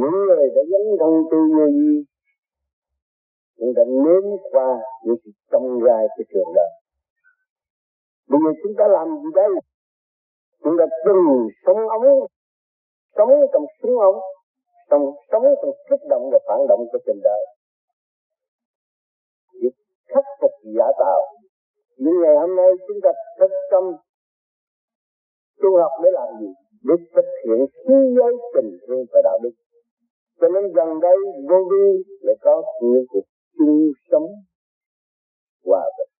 những người đã dấn thân tu vô vi chúng ta nếm qua những sự trong gai của trường đời. Bây giờ chúng ta làm gì đây? Chúng ta từng sống ống sống trong súng ống sống sống trong kích động và phản động của tình đời. Việc khắc phục giả tạo, những ngày hôm nay chúng ta thức tâm tu học để làm gì? Để thực hiện thế giới tình thương và đạo đức cho nên gần đây vô vi lại có những cuộc chung sống hòa bình.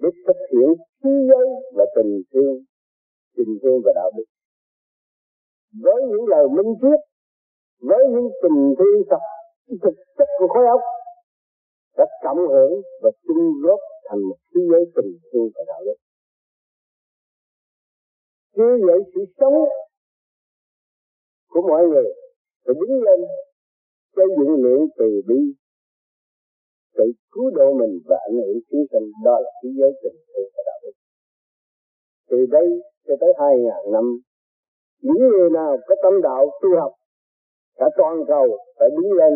Để thực hiện thế giới và tình thương tình thương và đạo đức. Với những lời minh triết, với những tình thương thật, thực chất của khối óc, đã cộng hưởng và chung góp thành một thế giới tình thương và đạo đức. Như vậy sự sống của mọi người phải đứng lên, xây dựng lượng từ bi. Tự cứu độ mình và ảnh hưởng chúng sanh, đó là thế giới tình thương và đạo đức. Từ đây cho tới hai ngàn năm, những người nào có tâm đạo tu học, cả toàn cầu phải đứng lên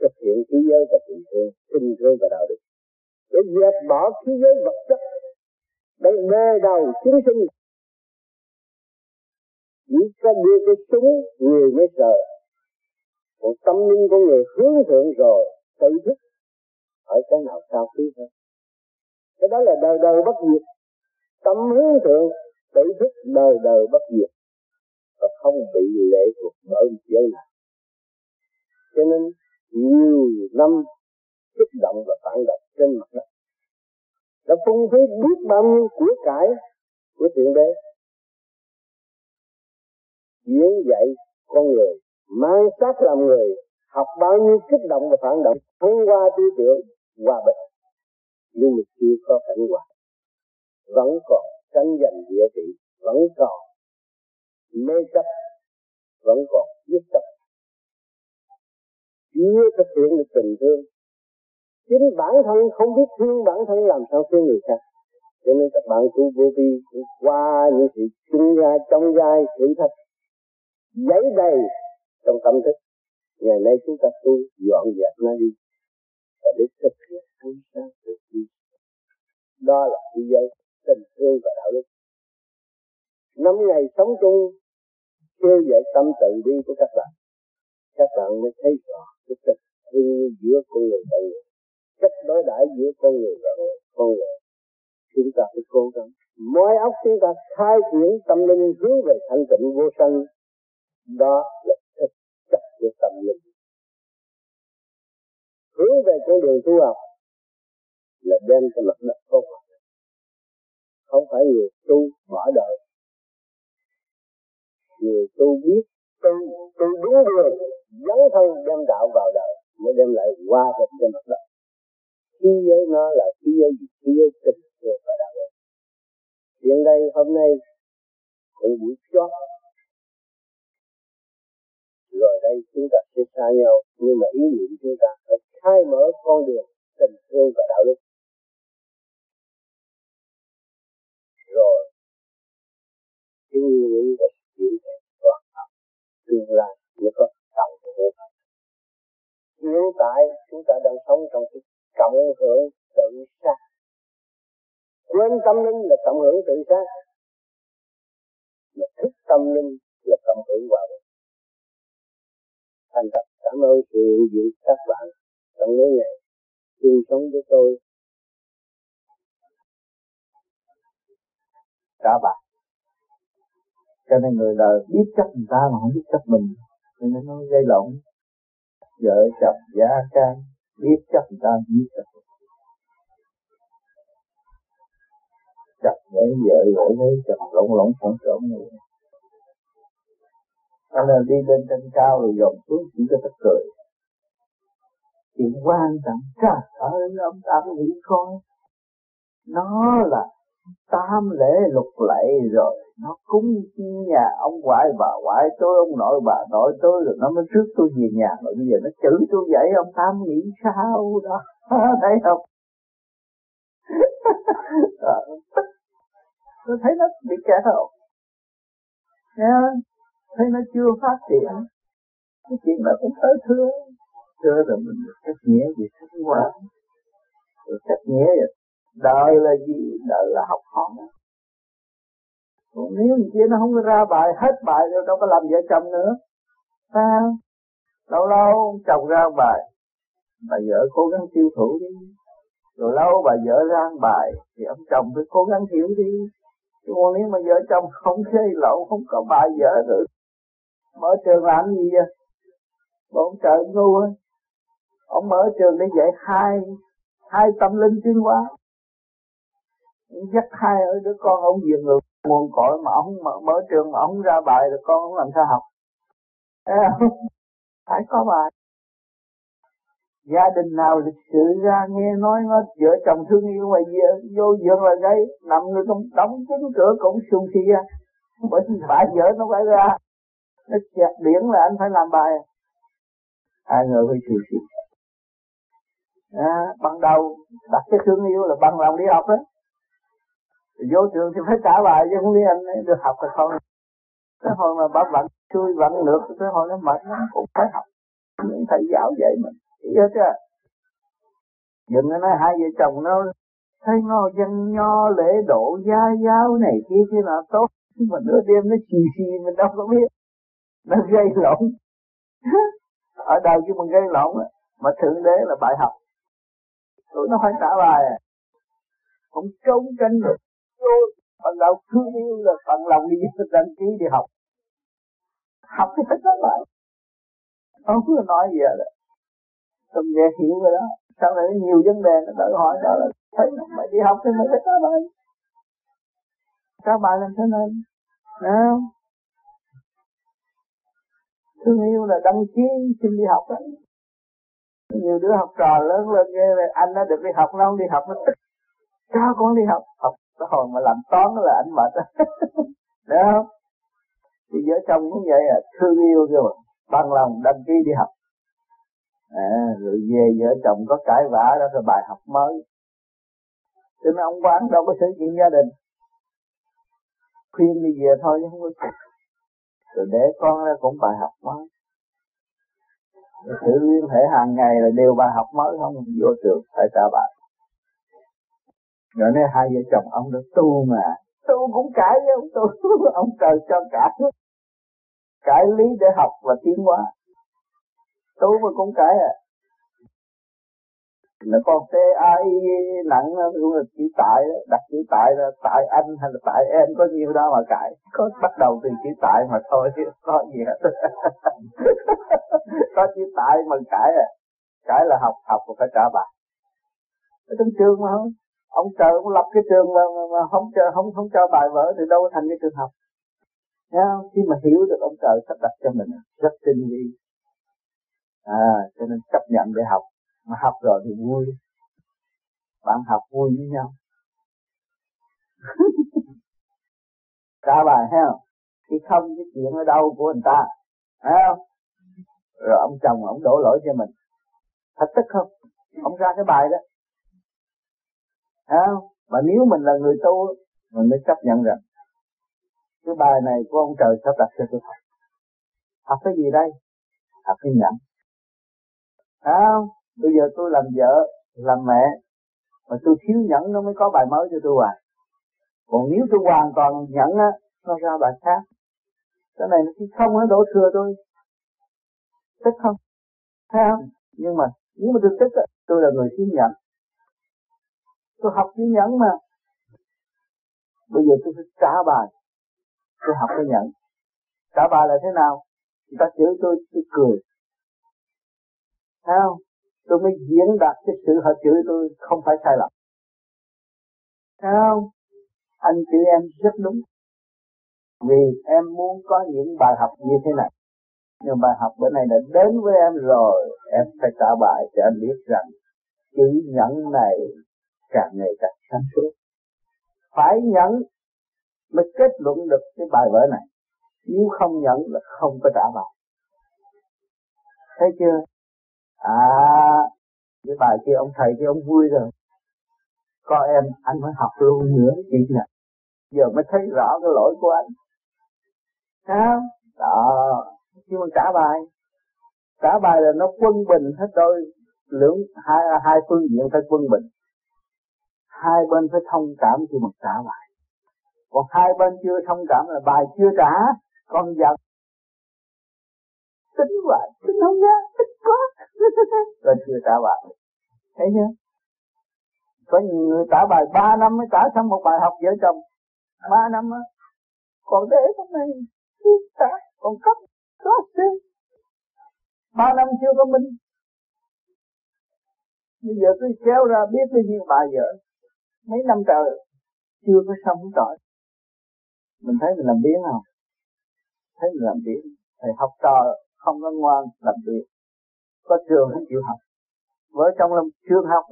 thực hiện thế giới và tình thương tình thương và đạo đức. Để dẹp bỏ thế giới vật chất đang đe đầu chúng sinh. Chỉ có đưa cái súng, người mới sợ còn tâm linh của người hướng thượng rồi, tự thức. Ở cái nào cao quý hơn? Cái đó là đời đời bất diệt. Tâm hướng thượng, tự thức, đời đời bất diệt. Và không bị lệ thuộc bởi giới nào. Cho nên, nhiều năm kích động và phản động trên mặt đất. Đã phung phí biết bao nhiêu của cải của thượng đế. Diễn dạy con người mang xác làm người, học bao nhiêu kích động và phản động thông qua tư tưởng, hòa bình. Nhưng mà chưa có cảnh hòa vẫn còn tranh giành địa vị, vẫn còn mê chấp, vẫn còn giết chấp chưa thực hiện được tình thương. Chính bản thân không biết thương bản thân làm sao thương người khác. Cho nên các bạn tu vô vi cũng qua những sự chung ra trong gai thử thách. Giấy đầy trong tâm thức. Ngày nay chúng ta tu, dọn dẹp nó đi. Và để thực hiện ánh sáng tự đi đó là thế giới tình thương và đạo đức. Năm ngày sống chung kêu dậy tâm tự bi của các bạn. Các bạn mới thấy rõ cái tình thương giữa con người và người. Cách đối đãi giữa con người và con người. Chúng ta phải cố gắng. Mọi óc chúng ta khai triển tâm linh hướng về thanh tịnh vô sanh. Đó là của tâm linh. Hướng về con đường tu học là đem cái mặt đất tốt. Không phải người tu bỏ đời. Người tu biết tu tu đúng đường, dấn thân đem đạo vào đời mới đem lại hòa bình trên mặt đất. Khi giới nó là khi giới gì? Khi giới tình thương và đạo đức hiện đây hôm nay, cũng buổi chót rồi đây, chúng ta sẽ xa nhau. Nhưng mà ý niệm chúng ta phải khai mở con đường tình thương và đạo đức. Rồi, cái nguyên lý và chuyển thể toàn tập tương lai mới có cộng hưởng hiện tại chúng ta đang sống trong cái cộng hưởng tự sát, quên tâm linh là cộng hưởng tự sát, mà thức tâm linh là cộng hưởng hòa thành thật, cảm ơn sự hiện diện các bạn trong mấy ngày chung sống với tôi. Cả bạn. Cho nên người đời biết chấp người ta mà không biết chấp mình, cho nên nó gây lộn. Vợ chồng, gia can, biết chấp người ta biết chấp chặt để vợ gọi lấy chồng lộn lộn phản trộn người cho nên đi lên trên cao rồi dồn xuống chỉ cho tất cười. Chuyện quan trọng trời ơi ông ta nghĩ coi nó là tam lễ lục lệ rồi. Nó cúng nhà ông ngoại, bà ngoại, tôi ông nội, bà nội tôi, rồi nó mới trước tôi về nhà. Rồi bây giờ nó chửi tôi vậy, ông tam nghĩ sao đó? Thấy không? Tôi thấy nó bị kẹt rồi thấy nó chưa phát triển. Cái chuyện đó cũng tới thưa. Thưa rồi mình cách nghĩa gì sinh hoạt rồi cách nghĩa rồi đời là gì, đời là học hỏi. Còn nếu như kia nó không ra bài, hết bài rồi đâu có làm vợ chồng nữa. Sao? Lâu lâu chồng ra bài, bà vợ cố gắng tiêu thụ đi. Rồi lâu bà vợ ra bài, thì ông chồng phải cố gắng hiểu đi. Chứ còn nếu mà vợ chồng không khê lậu không có bài vợ rồi mở trường làm gì vậy? Bọn trời ngu á ông mở trường để dạy hai hai tâm linh tiến hóa. Dắt hai đứa con ông về ngược nguồn cội mà ông mở, mở trường mà ông ra bài rồi con ông làm sao học? Phải có bài. Gia đình nào lịch sự ra nghe nói nó vợ chồng thương yêu mà vô giường là gây nằm người trong đóng kín cửa cũng sung si ra. Bởi vì bà vợ nó phải ra nó chẹt điển là anh phải làm bài. Hai người phải chịu chịu à, ban đầu đặt cái thương yêu là bằng lòng đi học đó. Vô trường thì phải trả bài chứ không biết anh được học hay không. Cái hồi mà bác vẫn chui vẫn được cái hồi nó mệt nó cũng phải học. Những thầy giáo dạy mình. Hiểu chưa? Đừng có nói hai vợ chồng nó thấy ngô dân nho lễ độ gia giáo này kia kia là tốt. Nhưng mà nửa đêm nó xì xì mình đâu có biết nó gây lộn. Ở đời chứ mình gây lộn mà thượng đế là bài học. Tụi nó phải trả bài. À không trốn tránh được. Vô phần đầu thương yêu là phần lòng đi đăng ký đi học. Học thì phải trả bài. Không cứ nói gì rồi tôi nghe hiểu rồi đó. Sau này nhiều vấn đề, nó đòi hỏi đó là thấy mày đi học thì mày phải trả bài. Trả bài làm thế nên nào? Thương yêu là đăng ký xin đi học đó. Nhiều đứa học trò lớn lên nghe là anh nó được đi học nó không đi học nó thích sao con đi học. Học cái hồi mà làm toán là anh mệt đó. Đấy không? Thì vợ chồng cũng vậy à thương yêu rồi bằng lòng đăng ký đi học. À, rồi về vợ chồng có cãi vã đó là bài học mới. Cho nên ông quán đâu có sử chuyện gia đình. Khuyên đi về thôi chứ không có rồi để con ra cũng bài học mới. Sự liên hệ hàng ngày là đều bài học mới, không vô trường, phải trả bài. Rồi nói hai vợ chồng ông đã tu mà, tu cũng cãi với ông, tu ông trời cho cãi. Cãi lý để học và tiến hóa. Tu mà cũng cãi à nó có t ai nặng nặng cũng là chữ tại đặt chữ tại là tại anh hay là tại em có nhiều đó mà cãi. Có bắt đầu từ chữ tại mà thôi chứ có gì hết. Có chữ tại mà cãi à. Cãi là học học và phải trả bài. Ở trong trường mà không ông trời cũng lập cái trường mà, mà, mà không cho không không cho bài vở thì đâu có thành cái trường học. Thấy không? khi mà hiểu được ông trời sắp đặt cho mình rất tinh vi. À cho nên chấp nhận để học mà học rồi thì vui. Bạn học vui với nhau. Trả bài, thấy không? Khi không cái chuyện ở đâu của người ta, thấy không? Rồi ông chồng ông đổ lỗi cho mình. Thật tức không? Ông ra cái bài đó. Thấy không? Mà nếu mình là người tu, mình mới chấp nhận rằng cái bài này của ông trời sắp đặt cho tôi. Học học cái gì đây? Học cái nhẫn. Thấy không? Bây giờ tôi làm vợ, làm mẹ, mà tôi thiếu nhẫn nó mới có bài mới cho tôi hoài. Còn nếu tôi hoàn toàn nhẫn á, nó ra bài khác. Cái này nó không nó đổ thừa tôi. Tức không? Thấy không? Nhưng mà nếu mà tôi tức á, tôi là người thiếu nhẫn. Tôi học thiếu nhẫn mà. Bây giờ tôi phải trả bài. Tôi học cái nhận trả bài là thế nào? Người ta chửi tôi tôi cười. Thấy không? Tôi mới diễn đạt cái sự họ chửi tôi không phải sai lầm. Thấy không? Anh chửi em rất đúng. Vì em muốn có những bài học như thế này. Nhưng bài học bữa nay đã đến với em rồi. Em phải trả bài cho anh biết rằng chữ nhẫn này càng ngày càng sáng suốt. Phải nhẫn mới kết luận được cái bài vở này. Nếu không nhẫn là không có trả bài. Thấy chưa? À cái bài kia ông thầy kia ông vui rồi. Có em, anh mới học luôn nữa chuyện này giờ mới thấy rõ cái lỗi của anh. Sao? Đó nhưng mà trả bài. Trả bài là nó quân bình hết đôi. Lưỡng, hai hai phương diện phải quân bình. Hai bên phải thông cảm khi mà trả bài. Còn hai bên chưa thông cảm là bài chưa trả, con giận tính vậy tính không nhé. rồi chưa trả bài. Thấy chưa? Có nhiều người trả bài, ba năm mới trả xong một bài học vợ chồng. Ba năm á, còn để cái này trả, còn cấp, có chứ. Ba năm chưa có minh. Bây giờ tôi kéo ra biết bao nhiêu bài vợ, mấy năm trời chưa có xong trọi mình thấy mình làm biến không? Thấy mình làm biến. Thầy học trò không có ngoan, làm việc có trường không chịu học. Vợ chồng làm trường học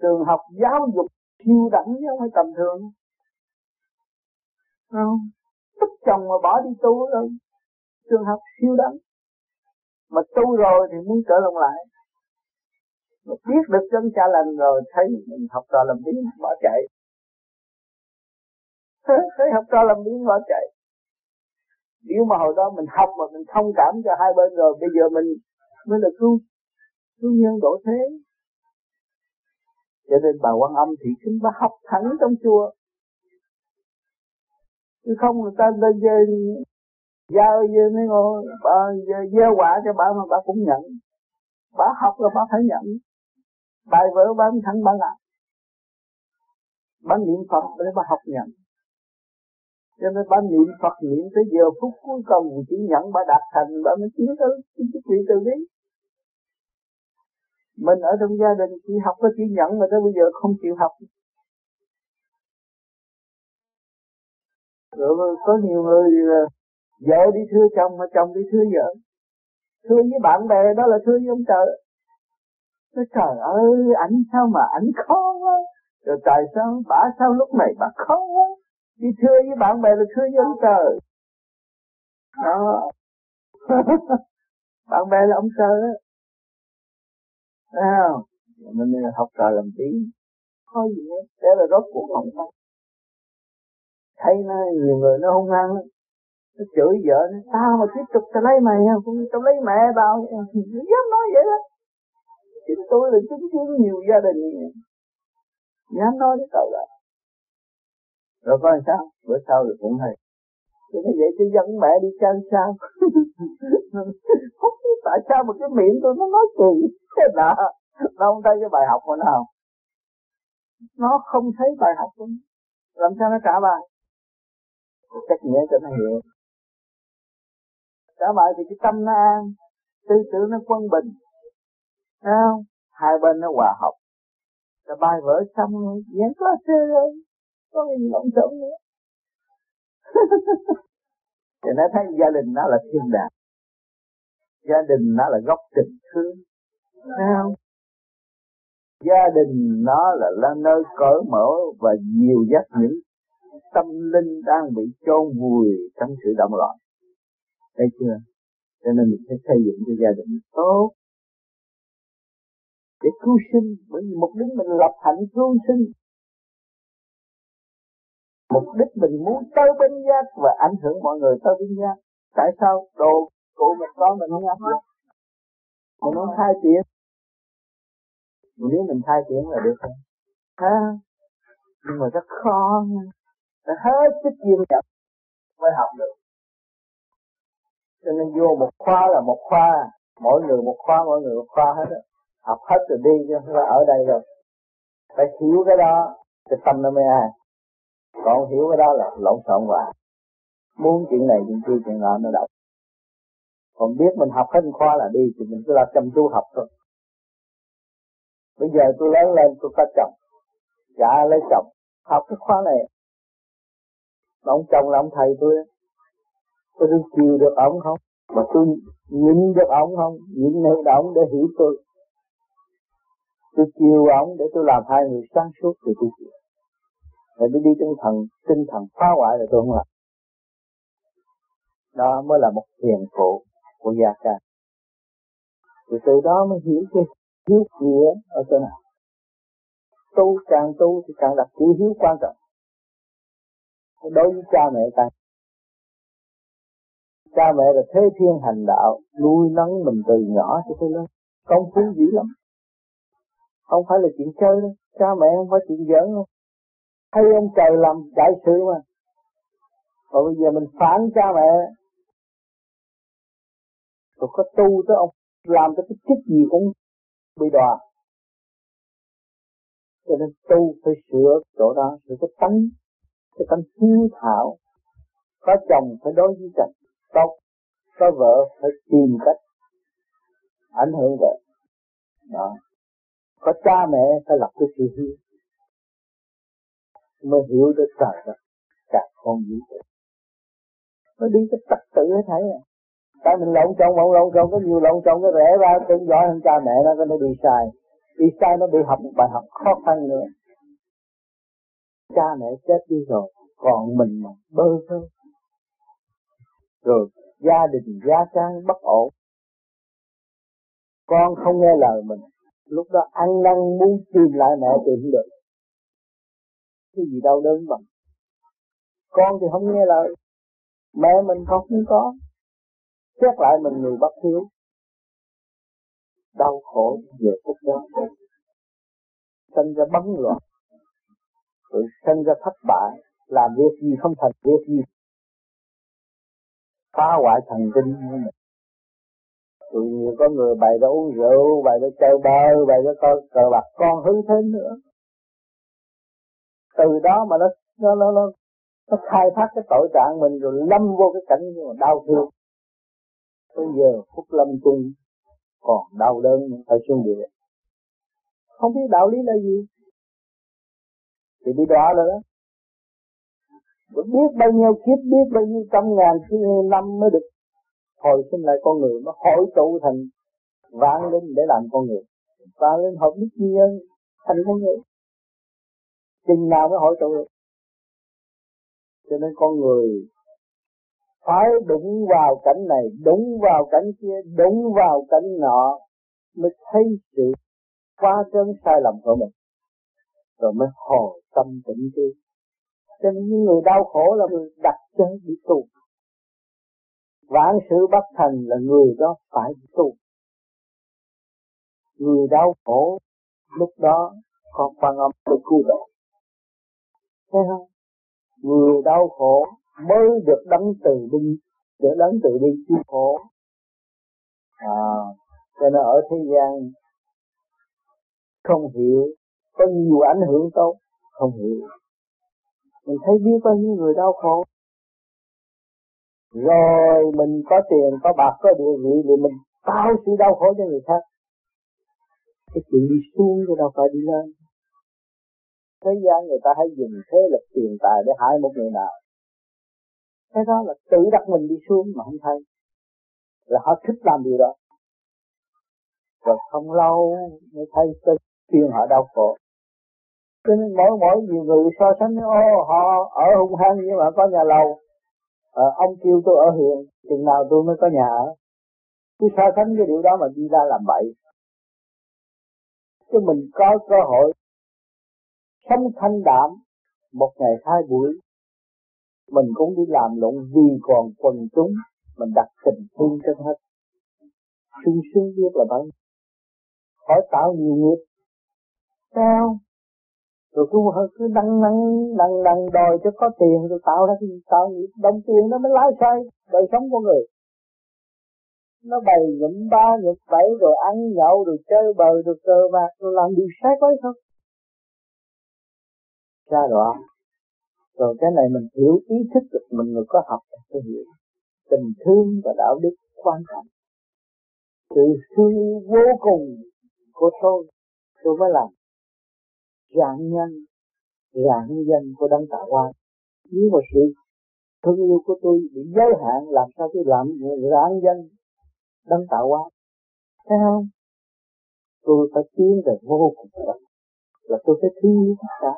trường học giáo dục siêu đẳng chứ không phải tầm thường. Không? Tức chồng mà bỏ đi tu rồi trường học siêu đẳng. Mà tu rồi thì muốn trở lòng lại. Mà biết được chân cha lành rồi, thấy mình học trò làm biến, bỏ chạy. Thấy học trò làm biến, bỏ chạy. Nếu mà hồi đó mình học mà mình thông cảm cho hai bên rồi, bây giờ mình mới là cứu cứu nhân độ thế. Cho nên bà quan âm thì chúng bà học thẳng trong chùa. Chứ không người ta lên dê giao dê mấy ngồi, bà gieo quả cho bà mà bà cũng nhận. Bà học rồi bà phải nhận. Bài vở bà thẳng bà làm bà niệm phật để bà học nhận. Cho nên bà niệm Phật niệm tới giờ phút cuối cùng chỉ nhận bà đạt thành, bà mới tiến tới cái chức vị từ bi mình ở trong gia đình chỉ học có chỉ nhận mà tới bây giờ không chịu học. Rồi có nhiều người à, vợ đi thưa chồng mà chồng đi thưa vợ. Thưa với bạn bè, đó là thưa với ông trời. Nói, trời ơi, ảnh sao mà ảnh khó quá. Rồi tại sao bà sao lúc này bà khó quá. Đi thưa với bạn bè là thưa với ông trời. Đó. Bạn bè là ông trời đó thấy không? Mình học trò làm tiếng có gì hết. Thế là rốt cuộc không có thấy nó nhiều người nó hung hăng nó chửi vợ nó tao mà tiếp tục tao lấy mày không tao lấy mẹ tao dám nói vậy đó. Chính tôi là chứng kiến nhiều gia đình dám nói cái câu đó. Rồi coi sao bữa sau rồi cũng hay tôi nói vậy tôi dẫn mẹ đi can sao? Không biết tại sao mà cái miệng tôi nó nói kỳ thế nào nó không thấy cái bài học của nó không? Nó không thấy bài học của nó. Làm sao nó trả bài? Cách nghĩa cho nó hiểu. Trả bài thì cái tâm nó an, tư tưởng nó quân bình. Thấy không? Hai bên nó hòa hợp. Rồi bài vỡ xong Dán có xe rồi có gì lộn xộn nữa? Thì nó thấy gia đình nó là thiên đàng. Gia đình nó là gốc tình thương. Không? Gia đình nó là, là nơi cởi mở và nhiều giác những tâm linh đang bị chôn vùi trong sự động loạn. Thấy chưa? Cho nên mình phải xây dựng cho gia đình tốt. Để cứu sinh bởi vì mục đích mình lập hạnh cứu sinh mục đích mình muốn tới bên giác và ảnh hưởng mọi người tới bên giác. Tại sao đồ cụ mình có mình không áp dụng mình muốn thay tiền nếu mình thay tiền là được không ha? Nhưng mà rất khó. Nha hết sức kiên nhẫn mới học được. Cho nên vô một khoa là một khoa, mỗi người một khoa, mỗi người một khoa hết á. Học hết rồi đi chứ không phải ở đây rồi. Phải hiểu cái đó. Cái tâm nó mới an còn hiểu cái đó là lộn xộn và muốn chuyện này, chuyện kia, chuyện nọ nó đọc. Còn biết mình học hết khoa là đi, thì mình cứ là chăm chú học thôi. Bây giờ tôi lớn lên, tôi có chồng. Dạ lấy chồng. Học cái khóa này. Mà ông chồng là ông thầy tôi tôi đi chiều được ông không? Mà tôi nhìn được ông không? Nhìn được ông để hiểu tôi. Tôi chiều ông để tôi làm hai người sáng suốt thì tôi chiều rồi tôi đi tinh thần tinh thần phá hoại là tôi không làm. Đó mới là một hiền phụ của gia ca. Thì từ đó mới hiểu cái hiếu nghĩa ở chỗ nào. Tu càng tu thì càng đặt chữ hiếu quan trọng. Đối với cha mẹ càng cha mẹ là thế thiên hành đạo, nuôi nấng mình từ nhỏ cho tới lớn. Công phu dữ lắm. Không phải là chuyện chơi đâu. Cha mẹ không phải chuyện giỡn đâu hay ông trời làm đại sự mà. Còn bây giờ mình phản cha mẹ. Rồi có tu tới ông, làm cho cái chức gì cũng bị đọa. Cho nên tu phải sửa chỗ đó, sửa cái tánh cái tánh hiếu thảo. Có chồng phải đối với chồng tốt có vợ phải tìm cách ảnh hưởng vợ đó. Có cha mẹ phải lập cái sự hiếu mới hiểu được trời đất cả con vũ trụ nó đi cái tất tự hết thấy à. Tại mình lộn trộn lộn lộn trộn có nhiều lộn trộn cái rẽ ra tương giỏi hơn cha mẹ nó nó đi sai. Đi sai nó bị học một bài học khó khăn nữa. Cha mẹ chết đi rồi, còn mình mà bơ vơ. Rồi, gia đình, gia trang bất ổn. Con không nghe lời mình. Lúc đó ăn năn muốn tìm lại mẹ tìm không được cái gì đau đớn bằng. Con thì không nghe lời, mẹ mình không có. Xét lại mình người bất hiếu, đau khổ về phút đó. Sinh ra bấn loạn, rồi sinh ra thất bại, làm việc gì không thành việc gì. Phá hoại thần kinh của mình. Rồi nhiều có người bày ra uống rượu bày ra chơi bơ bày ra coi cờ bạc. Con hứng thêm nữa từ đó mà nó nó nó nó, nó khai thác cái tội trạng mình rồi lâm vô cái cảnh mà đau thương. Bây giờ phúc lâm chung còn đau đớn phải xuống địa. Không biết đạo lý là gì. Thì đi đó rồi đó. Rồi biết bao nhiêu kiếp biết bao nhiêu trăm ngàn năm mới được. Hồi sinh lại con người nó hội tụ thành vạn linh để làm con người. Vạn linh hợp biết nhân thành con người chừng nào mới hội tụ được. Cho nên con người phải đụng vào cảnh này, đụng vào cảnh kia, đụng vào cảnh nọ mới thấy sự quá trớn sai lầm của mình, rồi mới hồi tâm tỉnh tư. cho nên những người đau khổ là người đặt chân đi tu. Vạn sự bất thành là người đó phải đi tu. Người đau khổ lúc đó còn quan âm để cứu độ thấy không người đau khổ mới được đấng từ bi để đấng từ bi chịu khổ. À cho nên ở thế gian không hiểu có nhiều ảnh hưởng tốt không hiểu. Mình thấy biết bao nhiêu người đau khổ. Rồi mình có tiền, có bạc, có địa vị thì mình tạo sự đau khổ cho người khác. Cái chuyện đi xuống chứ đâu phải đi lên thế gian người ta hay dùng thế lực tiền tài để hại một người nào. Cái đó là tự đặt mình đi xuống mà không thấy. Là họ thích làm điều đó. Rồi không lâu mới thấy cái chuyện họ đau khổ. Cho nên mỗi mỗi nhiều người so sánh ô họ ở hung hăng nhưng mà có nhà lầu. À, ông kêu tôi ở hiền chừng nào tôi mới có nhà ở. Cứ so sánh cái điều đó mà đi ra làm bậy. Chứ mình có cơ hội sống thanh đạm một ngày hai buổi, mình cũng đi làm lộn vì còn quần chúng, mình đặt tình thương trên hết. Sung sướng biết là bao khỏi tạo nhiều nghiệp. Sao? Rồi cứ cứ đăng đăng đăng đăng, đòi cho có tiền, rồi tạo ra tạo nghiệp đồng tiền nó mới lái xoay đời sống của người. Nó bày nhụm ba nhụm bảy, rồi ăn nhậu, rồi chơi bời, rồi cờ bạc, rồi làm điều sai quấy không ra đoạn rồi cái này mình hiểu ý thức được mình người có học tôi hiểu tình thương và đạo đức quan trọng. Sự thương yêu vô cùng của tôi tôi mới làm dạng nhân dạng dân của đấng tạo hóa. Nếu mà sự thương yêu của tôi bị giới hạn, làm sao tôi làm dạng dân đấng tạo hóa? Thấy không? Tôi phải tiến về vô cùng đó. Là tôi phải thương yêu tất cả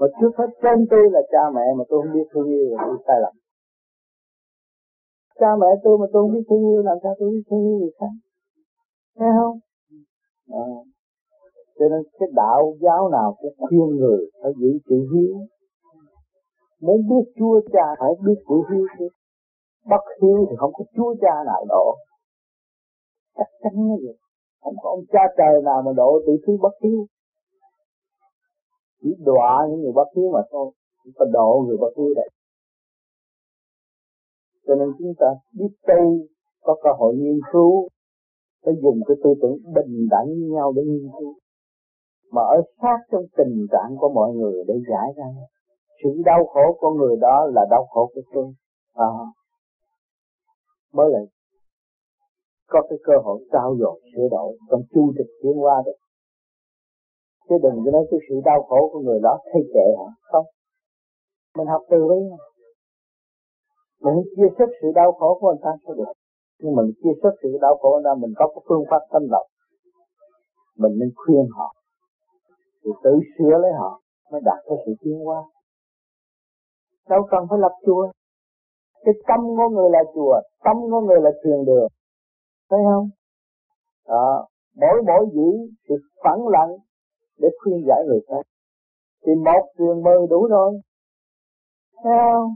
mà trước hết trên tôi là cha mẹ mà tôi không biết thương yêu là tôi sai lầm. Cha mẹ tôi mà tôi không biết thương yêu, làm sao tôi biết thương yêu người khác? Thấy không? À. cho nên cái đạo giáo nào cũng khuyên người phải giữ chữ hiếu. Muốn biết chúa cha phải biết chữ hiếu chứ. Bất hiếu thì không có chúa cha nào độ chắc chắn như vậy. Không có ông cha trời nào mà độ tự thi bất hiếu chỉ đọa những người bất hiếu mà thôi. Chúng ta độ người bất hiếu đấy cho nên chúng ta biết tu có cơ hội nghiên cứu phải dùng cái tư tưởng bình đẳng với nhau để nghiên cứu. Mà ở sát trong tình trạng của mọi người để giải ra. Sự đau khổ của người đó là đau khổ của tôi. À, mới là có cái cơ hội trao dồi sửa đổi trong chu trình tiến hóa được chứ đừng có nói cái sự đau khổ của người đó thay kệ họ. Không. Mình học từ đấy mình chia sẻ sự đau khổ của người ta sẽ được. Nhưng mình chia sẻ sự đau khổ của người ta mình có cái phương pháp tâm lọc, mình nên khuyên họ. Thì tự sửa lấy họ mới đạt cái sự tiến hóa. Đâu cần phải lập chùa. Cái tâm của người là chùa tâm của người là thiền đường. Thấy không? Đó. Mỗi mỗi giữ sự phẳng lặng để khuyên giải người khác. Thì một trường mười đủ rồi thấy không?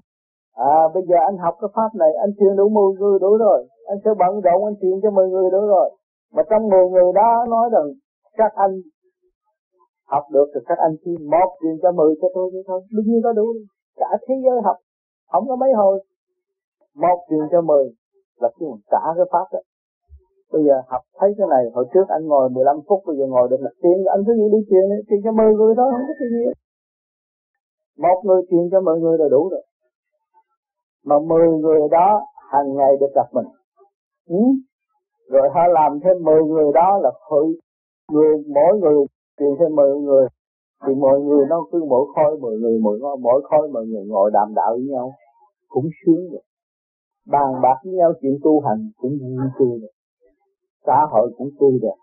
À bây giờ anh học cái pháp này, anh truyền đủ mười người đủ rồi. Anh sẽ bận rộn, anh truyền cho mười người đủ rồi. Mà trong mười người đó nói rằng, các anh học được thì các anh chỉ một truyền cho mười cho tôi thôi đương nhiên có đủ. Cả thế giới học, không có mấy hồi. Một truyền cho mười là cái cả cái pháp đó bây giờ học thấy cái này, hồi trước anh ngồi 15 phút, bây giờ ngồi được một tiếng, anh cứ nghĩ đi chuyện đi chuyện cho mười người thôi, không có gì nhiều một người chuyện cho mọi người là đủ rồi. Mà mười người đó hàng ngày được gặp mình. Ừ? rồi họ làm thêm mười người đó là hội người, mỗi người truyền thêm mười người. Thì mọi người nó cứ mỗi khôi mọi người, mỗi mỗi khôi mọi người ngồi đàm đạo với nhau. Cũng sướng rồi. Bàn bạc với nhau, chuyện tu hành cũng vui tươi rồi xã hội cũng tươi đẹp.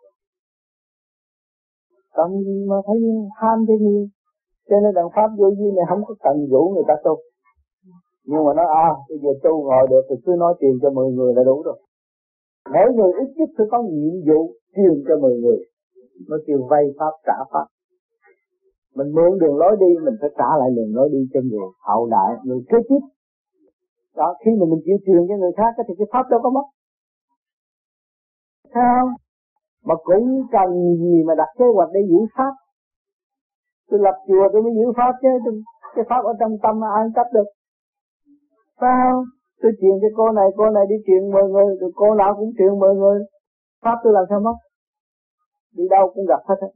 Cần gì mà phải ham thế nhiều cho nên đằng pháp vô vi này không có cần rủ người ta tu. Nhưng mà nói à bây giờ tu ngồi được thì cứ nói tiền cho 10 người là đủ rồi. Mỗi người ít nhất phải có nhiệm vụ truyền cho 10 người. Nó kêu vay pháp, trả pháp. Mình mượn đường lối đi, mình phải trả lại đường lối đi cho người hậu đại, người kế tiếp. Đó, khi mà mình chịu truyền cho người khác thì cái pháp đâu có mất sao? Mà cũng cần gì mà đặt kế hoạch để giữ pháp? Tôi lập chùa tôi mới giữ pháp chứ cái pháp ở trong tâm ai cấp được. Sao? Tôi truyền cho cô này cô này đi truyền mười người, rồi cô nào cũng truyền mười người. Pháp tôi làm sao mất? Đi đâu cũng gặp hết á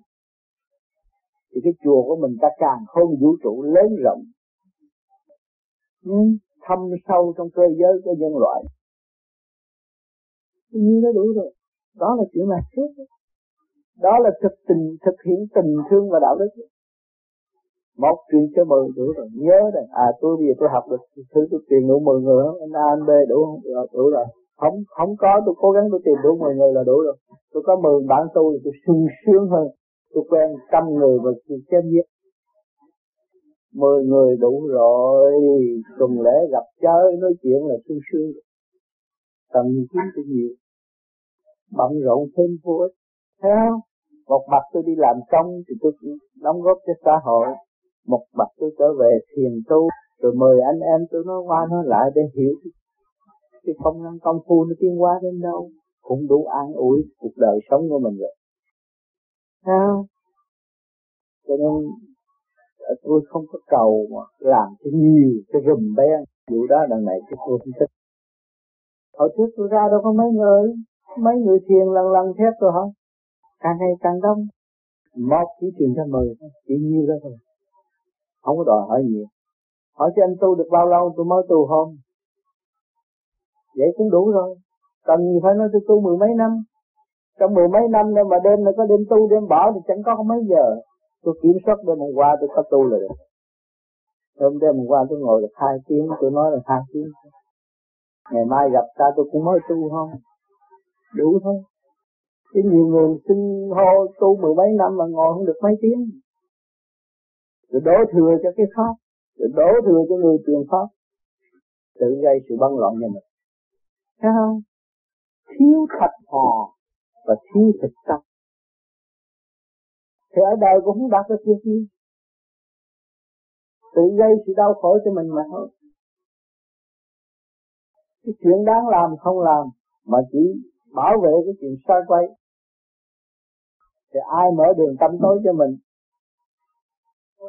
thì cái chùa của mình ta càng không vũ trụ lớn rộng. Thâm sâu trong cơ giới của nhân loại. Như nó đủ rồi đó là chuyện là phước đó là thực tình thực hiện tình thương và đạo đức. Một chuyện cho mười đủ rồi. Nhớ rồi à tôi bây giờ tôi học được thứ tôi tiền đủ mười người anh A anh B đủ không? Đủ, đủ rồi. Không không có. Tôi cố gắng tôi tìm đủ mười người là đủ rồi. Tôi có mười bạn tôi thì tôi sung sướng hơn. Tôi quen trăm người và chém giết. Mười người đủ rồi. Tuần lễ gặp chơi nói chuyện là sung sướng. Cần kiếm tôi nhiều bận rộn thêm vô ích. Thấy không? Một mặt tôi đi làm công thì tôi đóng góp cho xã hội. Một mặt tôi trở về thiền tu, rồi mời anh em tôi nói qua nói lại để hiểu cái công năng công phu nó tiến hóa đến đâu. Cũng đủ an ủi cuộc đời sống của mình rồi. Sao cho nên à, tôi không có cầu mà làm cho nhiều cái rùm beng. Vụ đó đằng này cái tôi không thích. Hồi trước tôi ra đâu có mấy người mấy người thiền lần lần thép rồi hả? Càng ngày càng đông. Một chỉ truyền cho mười, chỉ nhiêu đó thôi. Không có đòi hỏi nhiều. Hỏi cho anh tu được bao lâu, tôi mới tu hôm. Vậy cũng đủ rồi. Cần gì phải nói tôi tu mười mấy năm? Trong mười mấy năm nữa mà đêm này có đêm tu, đêm bỏ thì chẳng có mấy giờ. Tôi kiểm soát đêm hôm qua tôi có tu là được. Hôm đêm hôm qua tôi ngồi được hai tiếng, tôi nói là hai tiếng. Ngày mai gặp ta tôi cũng mới tu không? Đủ thôi. Chứ nhiều người xin hô tu mười mấy năm mà ngồi không được mấy tiếng. Rồi đổ thừa cho cái pháp, rồi đổ thừa cho người truyền pháp. Tự gây sự băng loạn cho mình. Thấy không? Thiếu thật hò và thiếu thực tâm. Thì ở đời cũng không đạt được điều gì. Tự gây sự đau khổ cho mình mà thôi. Cái chuyện đáng làm không làm mà chỉ bảo vệ cái chuyện sai quay. Thì ai mở đường tâm tối cho mình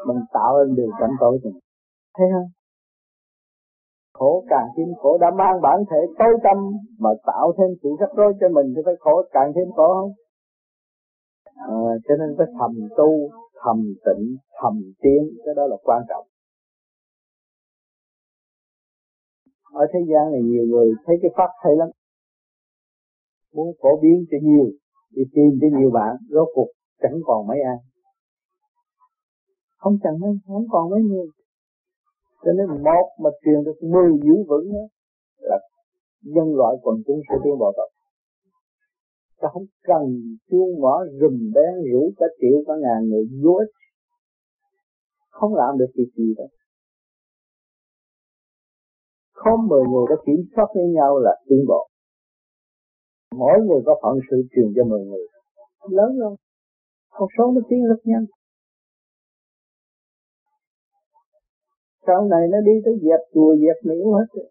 mình tạo lên đường tâm tối cho mình. Thấy không khổ càng thêm khổ đã mang bản thể tối tâm mà tạo thêm sự rắc rối cho mình thì phải khổ càng thêm khổ không? À, cho nên phải thầm tu thầm tịnh thầm tiến cái đó là quan trọng. Ở thế gian này nhiều người thấy cái pháp hay lắm muốn phổ biến cho nhiều đi tìm cho nhiều bạn rốt cuộc chẳng còn mấy ai. Không chẳng không còn mấy người. Cho nên một mà truyền được mười giữ vững đó, là nhân loại quần chúng sẽ tiến bộ tập ta không cần chuông mỏ rùm bén rủ cả triệu cả ngàn người vô ích. Không làm được việc gì đâu. Không mười người đã kiểm soát với nhau là tiến bộ mỗi người có phận sự truyền cho mười người. Lớn rồi con số nó tiến rất nhanh. Sau này nó đi tới dẹp chùa, dẹp miếu hết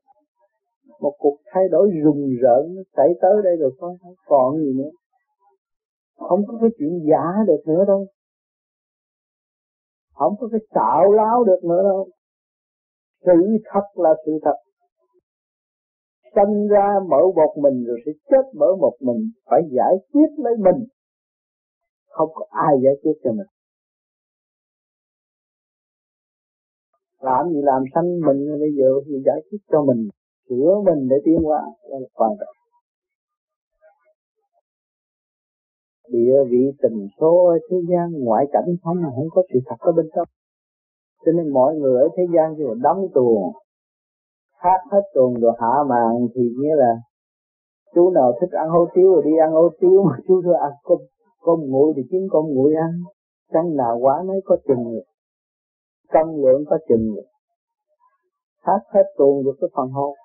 một cuộc thay đổi rùng rợn xảy tới đây rồi con không còn gì nữa. Không có cái chuyện giả được nữa đâu. Không có cái xạo láo được nữa đâu. Sự thật là sự thật sanh ra mở một mình rồi sẽ chết mở một mình, phải giải quyết lấy mình. Không có ai giải quyết cho mình. Làm gì làm sanh mình, bây giờ thì giải quyết cho mình, sửa mình để tiến qua là quan trọng địa vị tình số ở thế gian, ngoại cảnh không không có sự thật ở bên trong. Cho nên mọi người ở thế gian kêu đóng tuồng hát hết tuần rồi hạ màn thì nghĩa là chú nào thích ăn hố tiếu rồi đi ăn hố tiếu mà chú thưa ăn con con nguội thì kiếm con nguội ăn. Căng nào quá nấy có chừng rồi. Cân lượng có chừng rồi. Hát hết tuần được cái phần hồn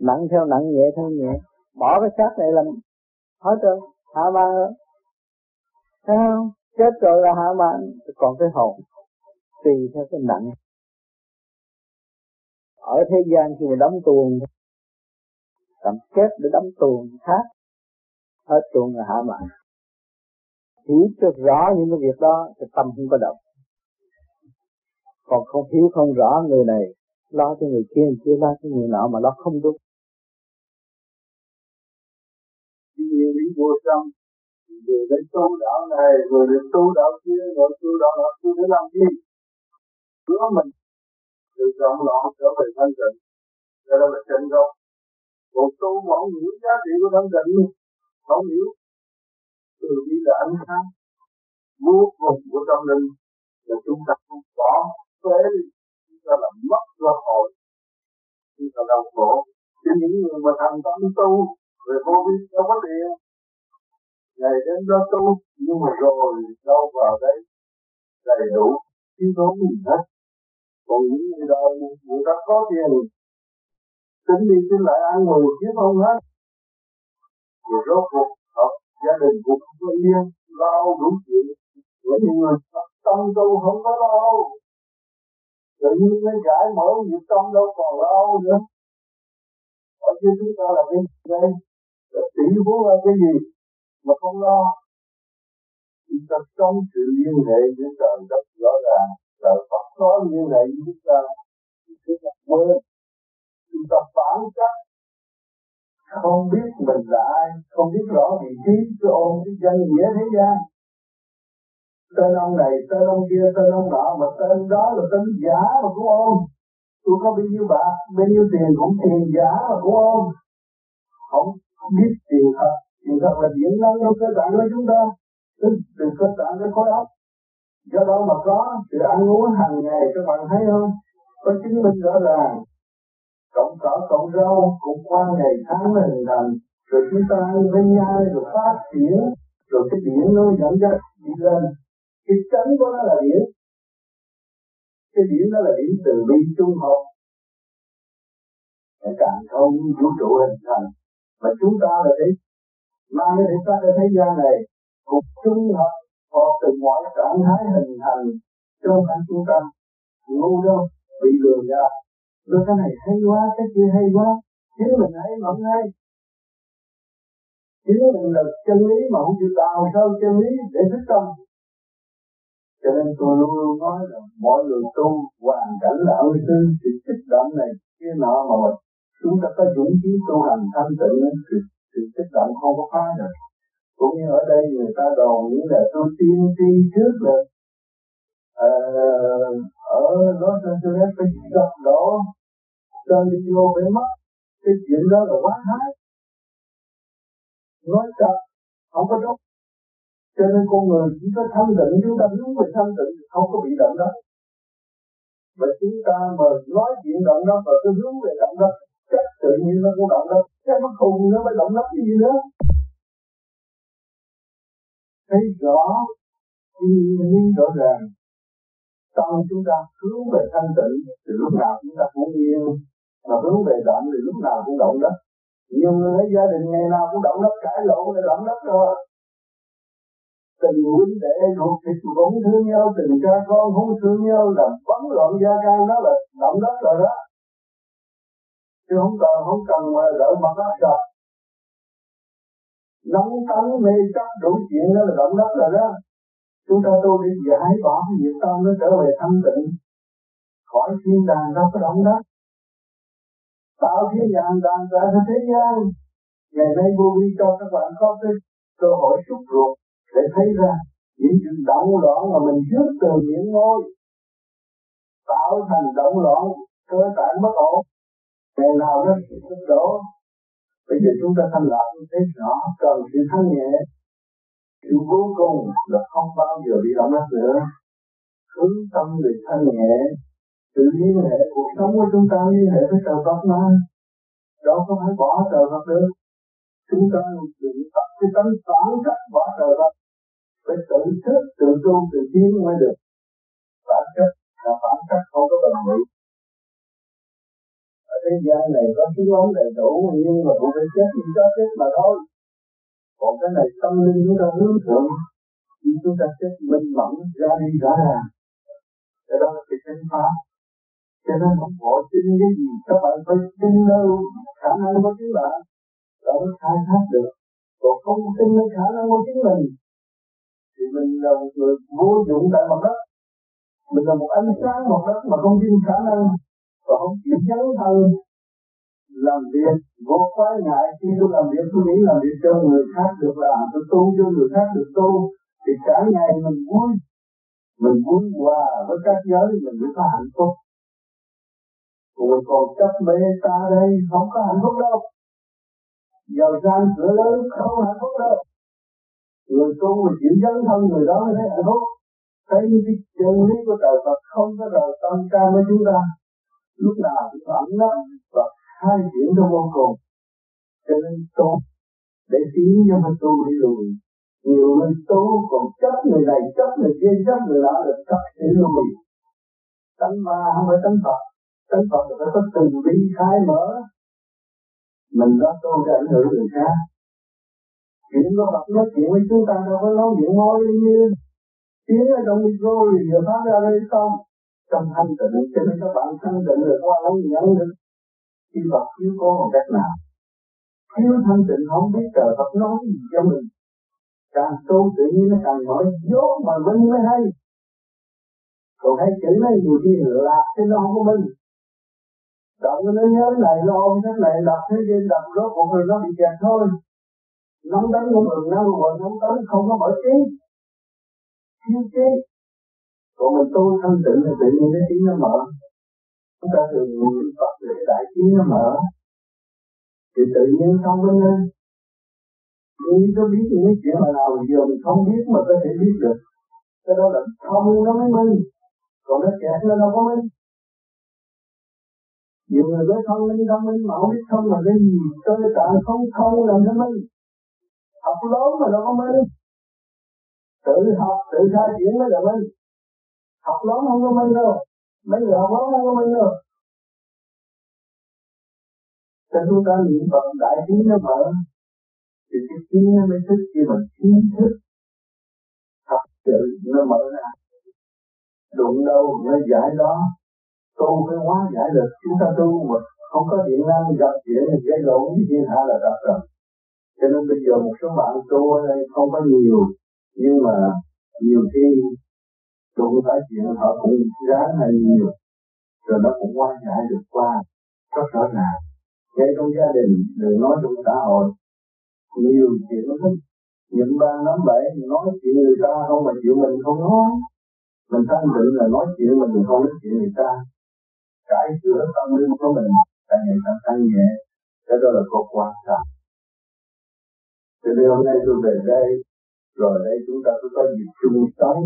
nặng theo nặng nhẹ theo nhẹ. Bỏ cái xác này làm hết rồi, hạ màn rồi. Thấy không? Chết rồi là hạ màn, còn cái hồn. Tùy theo cái nặng ở thế gian khi mà đóng tuồng, cầm kép để đóng tuồng khác, hết tuồng là hạ mạng hiểu cho rõ những cái việc đó thì tâm không có động. Còn không hiểu không rõ người này, lo cho người kia người kia lo cho người nọ mà lo không đúng. Nhiều đi vô trong vừa đến tu đạo này vừa đến tu đạo kia rồi tu đạo nọ tu để làm gì? Hứa mình từ rộng lọn trở về thanh tịnh. Cho đó là chân gốc. Một tu mà không hiểu giá trị của thanh tịnh không hiểu từ bi là ánh sáng. Vô cùng của tâm linh. Là chúng ta không bỏ phế chúng ta là mất cơ hội. Chúng ta đau khổ. Cho những người mà thành tâm tu, về vô vi, đâu có tiền. Ngày đến đó tu, nhưng mà rồi đâu vào đây đầy đủ. Thiếu thốn gì hết còn những người đời, người ta có tiền, tính đi tính lại ăn ngồi chứ không hết. Rồi rốt cuộc học gia đình cũng không có yên, lo đủ chuyện. Với những người tâm tu không có lo tự nhiên cái giải mở nghiệp tâm đâu còn lo nữa. Ở chứ chúng ta là cái đây, là tỷ phú là cái gì mà không lo? Chúng ta trong sự liên hệ với trời đất rõ ràng trời Phật có như vậy chúng ta chúng ta quên chúng ta phản cách không biết mình là ai, không biết rõ vị trí cứ ôm cái danh nghĩa thế gian. Tên ông này, tên ông kia, tên ông nọ, mà tên đó là tên giả mà cũng ôm tôi có bao nhiêu bạc, bao nhiêu tiền cũng tiền giả mà cũng ôm không biết tiền thật tiền thật là diễn năng trong cơ tạng của chúng ta. Từ cơ tạng cái khối óc do đó mà có sự ăn uống hàng ngày, các bạn thấy không? Có chứng minh rõ ràng. Cộng cỏ, cộng rau cũng qua ngày tháng là hình thành. Rồi chúng ta ăn với nhai rồi phát triển. Rồi cái điện nó dẫn dắt đi lên. Cái chấn của nó là điện cái điện đó là điện từ bi trung học để càng không vũ trụ hình thành. Mà chúng ta là để mang cái thể xác ở thế gian này cũng trung học hoặc từ mọi trạng thái hình thành trong phải chúng ta ngu đâu, bị lừa gạt. Rồi cái này hay quá, cái kia hay quá, chính mình hay mộng hay. Chính mình là chân lý mà không chịu đào sâu chân lý để thức tâm. Cho nên tôi luôn luôn nói là mọi người tu hoàn cảnh là ân sư sự kích động này kia nọ mà mình. Chúng ta có dũng khí tu hành thanh tịnh thì sự kích động không có phá được cũng như ở đây người ta đồn những là tôi tiên tri trước là à, ở Los Angeles phải gặp đó, cho đi vô phải mất. Cái chuyện đó là quá hái nói thật không có đúng. Cho nên con người chỉ có thanh tịnh chúng ta đúng về thanh tịnh không có bị động đó. Mà chúng ta mà nói chuyện động đó mà cứ hướng về động đó chắc tự nhiên nó cũng động đó. Chắc nó khùng nó mới động đó gì nữa thấy rõ nguyên rõ ràng tâm chúng ta hướng về thanh tịnh, thì lúc nào chúng ta cũng yên. Mà hướng về động thì lúc nào cũng động đất. Nhiều người ở gia đình ngày nào cũng động đất cãi lộn để động đất rồi. Tình huynh đệ ruột thịt cũng thương nhau, tình cha con cũng thương nhau làm bắn loạn gia can đó là động đất rồi đó. Chứ không cần không cần mà đợi mặt đất sạch nóng tánh mê chấp, đủ chuyện đó là động đất rồi đó. Chúng ta tu đi giải bỏ cái nghiệp tâm nó trở về thanh tịnh. Khỏi thiên đàng đâu có động đất. Tạo thiên đàng đàng ra cho thế gian. Ngày nay vô vi cho các bạn có cái cơ hội xúc ruột để thấy ra những chuyện động loạn mà mình trước từ miệng ngôi. Tạo thành động loạn, cơ tạng bất ổn. Ngày nào nó sụp đổ bây giờ chúng ta thanh lọc thấy rõ cần sự thanh nhẹ. Sự vô cùng là không bao giờ bị động đất nữa. Hướng tâm về thanh nhẹ, sự liên hệ, cuộc sống của chúng ta liên hệ với trời Phật mà. Đó không phải bỏ trời Phật được. Chúng ta đừng tập cái tánh phản cách bỏ trời Phật phải tự thức, tự tu, tự tiến mới được. Bản chất là bản chất không có bằng bị ở thế gian này có thứ ống đầy đủ, nhưng mà cũng phải chết nhưng có chết mà thôi. Còn cái này tâm linh chúng ta hướng thượng. Khi chúng ta chết minh mẫn, ra đi rõ ràng. Cái đó là cái chân pháp cho nên không vội tin cái gì? Các bạn phải tin đâu. Khả năng của chính bạn đó mới khai thác được. Còn không tin cái khả năng của chính mình, thì mình là một người vô dụng tại mặt đất. Mình là một ánh sáng mặt đất mà không tin khả năng và không chịu chấn thân làm việc, vô quá ngại. Khi tôi làm việc, tôi nghĩ làm việc cho người khác được làm tôi tu cho người khác được tu. Thì cả ngày mình vui. Mình vui hòa với các giới, mình mới có hạnh phúc. Còn còn chấp mê ta đây, không có hạnh phúc đâu. Giàu sang cửa lớn, không hạnh phúc đâu. Người tu mà chịu dấn thân người đó mới thấy hạnh phúc. Thấy những cái chân lý của trời Phật không có rời tâm can với chúng ta lúc nào cũng ấm lắm và hai chuyển trong vô cùng cho nên tốt để tiến cho mình tu đi lùi. Nhiều người tu còn chấp người này, chấp người kia, chấp người đó được chấp để lùi. Tánh ma không phải tánh Phật. Tánh Phật phải có từ bi khai mở. Mình đó tu để ảnh hưởng người khác. Chuyện có Phật nói chuyện với chúng ta đâu có nói chuyện môi như tiếng ở trong micro thì giờ phát ra đây không trong thanh tịnh cho nên các bạn thanh tịnh được qua lắng nhận được khi Phật thiếu có một cách nào, thiếu thanh tịnh không biết trời Phật nói gì cho mình. Càng tu tự nhiên nó càng nói dốt mà minh mới hay. Còn hay chữ nó nhiều khi lạc cái nó không có minh động nó nhớ này, nó ôm thế này đập thế kia đập rốt một rồi nó bị kẹt thôi. Nóng đánh của mình nóng rồi nóng đánh không có mở trí. Thiếu trí còn mình tu thanh tịnh thì tự nhiên cái trí nó mở. Chúng ta thường niệm Phật để đại trí nó mở. Thì tự nhiên thông minh lên nhưng có biết những cái chuyện mà nào giờ mình không biết mà có thể biết được. Cái đó là thông nó mới minh. Còn nó kẹt nó đâu có minh. Nhiều người nói thông minh thông minh mà không biết thông là cái gì. Cơ tạng không thông là nó minh. Học lớn mà đâu có minh. Tự học, tự khai triển mới là minh học lớn không có mấy đâu mấy người học lớn không có mấy đâu cho chúng ta niệm Phật, đại trí nó mở. Thì cái trí nó mới thức khi mà trí thức. Thật sự nó mở ra. Đụng đâu nó giải đó. Tu phải hóa giải được. Chúng ta tu mà không có điện năng, gặp chuyện thì cái lộn với thiên hạ là gặp rồi. Cho nên bây giờ một số bạn tu ở đây không có nhiều. Nhưng mà nhiều khi đụng phải chuyện họ cũng ráng hay nhiều. Rồi nó cũng qua giải được qua. Rất rõ ràng ngay trong gia đình, đừng nói trong xã hội. Nhiều chuyện lắm. Những ba năm bảy nói chuyện người ta không mà chuyện mình không nói. Mình thanh định là nói chuyện mình không nói chuyện người ta. Cải sửa tâm linh của mình càng ngày càng tăng nhẹ. Cái đó là có quan trọng. Cho nên hôm nay tôi về đây, rồi đây chúng ta có dịp chung sống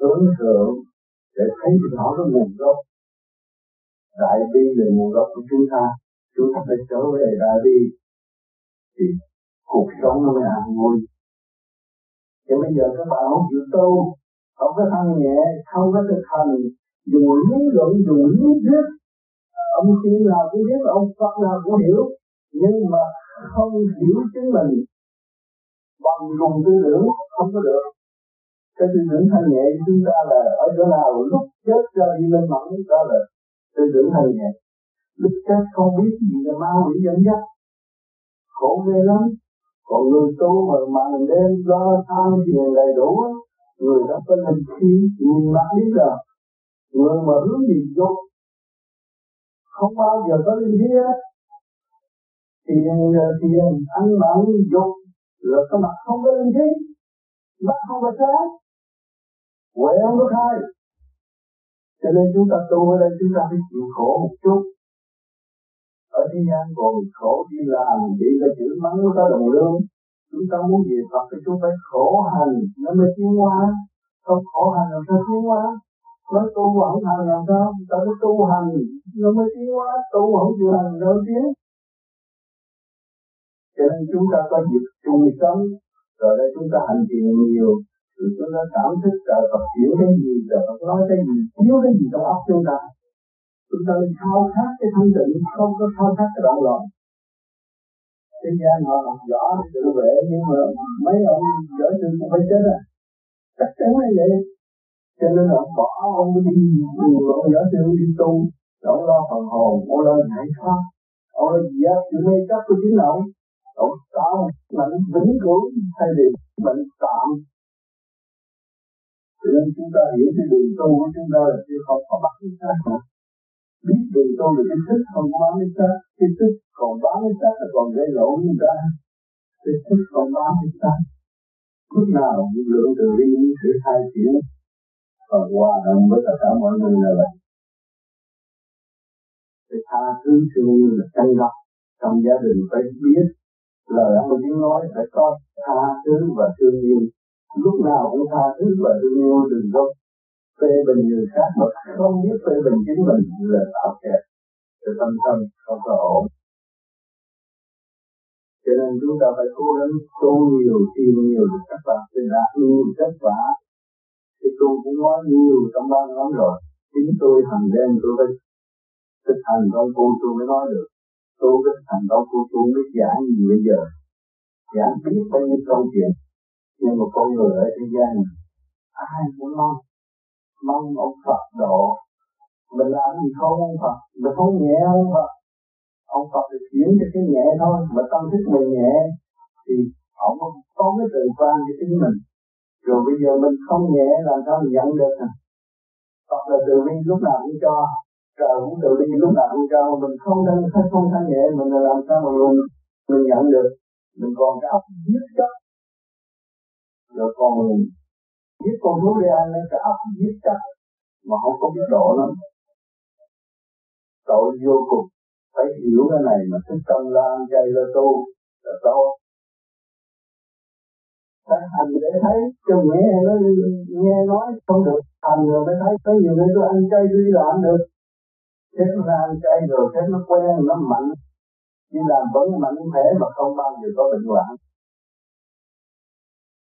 tưởng thượng để thấy rõ cái nguồn gốc. Đại bi về nguồn gốc của chúng ta. Chúng ta phải trở về đại bi thì cuộc sống nó mới an vui thì bây giờ các bạn không chịu tu, không có thân nhẹ, không có thực hành, dùng lý luận, dùng lý thuyết. Ông tiên nào cũng biết, ông Phật nào cũng hiểu, nhưng mà không hiểu chính mình. Bằng dùng tư tưởng không có được cái tư tưởng thanh nhẹ của chúng ta là ở chỗ nào? Lúc chết cho đi lên mẫn đó là tư tưởng thanh nhẹ. Lúc chết không biết gì là ma quỷ dẫn dắt. Khổ ghê lắm. Còn người tu mà màn đêm lo tham thiền đầy đủ, người đó có linh khí, nhìn mặt biết rồi người mà hướng gì dục không bao giờ có linh khí hết. Thiền thiền ăn mặn, dục, là cái mặt không có linh khí. Mắt không có sáng huệ không có khai. Cho nên chúng ta tu ở đây chúng ta phải chịu khổ một chút. Ở thế gian còn khổ đi làm bị là chữ mắng có đồng lương. Chúng ta muốn về Phật thì chúng phải khổ hành, nó mới tiến hóa. Không khổ hành làm sao tiến hóa? Nó tu không hành làm sao? Ta phải tu hành, nó mới tiến hóa. Tu không chịu hành đâu tiến. Cho nên chúng ta có dịp chung sống. Rồi đây chúng ta hành thiền nhiều thì chúng ta cảm thức trời Phật hiểu cái gì trời Phật nói cái gì, thiếu cái gì trong óc chúng ta. Chúng ta nên khao khát cái thanh tịnh, không có khao khát cái đoạn loạn. Thế gian họ học rõ tự vệ, nhưng mà mấy ông võ sư cũng phải chết à. Chắc chắn là vậy. Cho nên là bỏ ông đi ông võ sư đi tu. Ông lo phần hồn, ông lo giải thoát. Ông lo diệt sự mê chấp của chính ông. Ông tạo một mạnh vĩnh cửu thay vì bệnh tạm cho nên chúng ta hiểu cái đường tu của chúng ta là chưa không có bắt ta xác biết đường tu là cái thức, không có bán cái xác. Cái thức còn bán cái xác là còn gây lỗ chúng ta. Cái thức còn bán cái xác. Lúc nào cũng lượng từ bi sự hai chuyển và hòa đồng với tất cả mọi người là vậy. Để tha thứ thương yêu là chân gốc trong gia đình phải biết. Lời ông tiếng nói phải có tha thứ và thương yêu lúc nào cũng tha thứ và thương yêu đừng có phê bình người khác mà không biết phê bình chính mình là tạo kẹt cho tâm thân không có ổn. Cho nên chúng ta phải cố gắng tu nhiều, tìm nhiều được các bạn để đạt nhiều kết quả. Thì tôi cũng nói nhiều trong ba lắm rồi. Chính tôi hàng đêm tôi phải thực hành công phu tôi mới nói được. Tôi cái thành công phu tôi mới giảng gì bây giờ? Giảng biết bao nhiêu câu chuyện nhưng mà con người ở thế gian, ai cũng mong mong ông Phật độ. Mình làm gì không, ông Phật? Mình không nhẹ, ông Phật. Ông Phật được chuyển cho cái nhẹ thôi, mà tâm thức mình nhẹ, thì ông có cái tự quan cho chính mình. Rồi bây giờ mình không nhẹ làm sao mình nhận được à Phật là từ bi lúc nào cũng cho, trời cũng từ bi lúc nào cũng cho. Mình không thân không thân nhẹ, mình là làm sao mà mình mình nhận được? Mình còn cái óc giết chấp rồi còn giết con thú đi ăn cái óc giết chắc, mà không có biết độ lắm. Tội vô cùng, phải hiểu cái này mà thích tâm lo ăn chay là tu là tốt. Phải hành để thấy, cho mẹ nó nghe nói không được, hành rồi mới thấy có nhiều người tôi ăn chay tôi đi làm được. Thế nó ra ăn chay rồi, thế nó quen, nó mạnh, đi làm vẫn mạnh khỏe mà không bao giờ có bệnh hoạn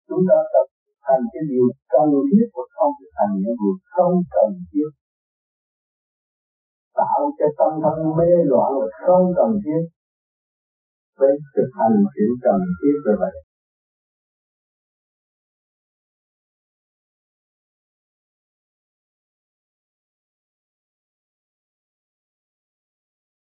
chúng ta tập thành cái điều cần thiết và không thực hành những điều không cần thiết. Tạo cho tâm thân mê loạn là không cần thiết. Phải thực hành chuyện cần thiết như vậy.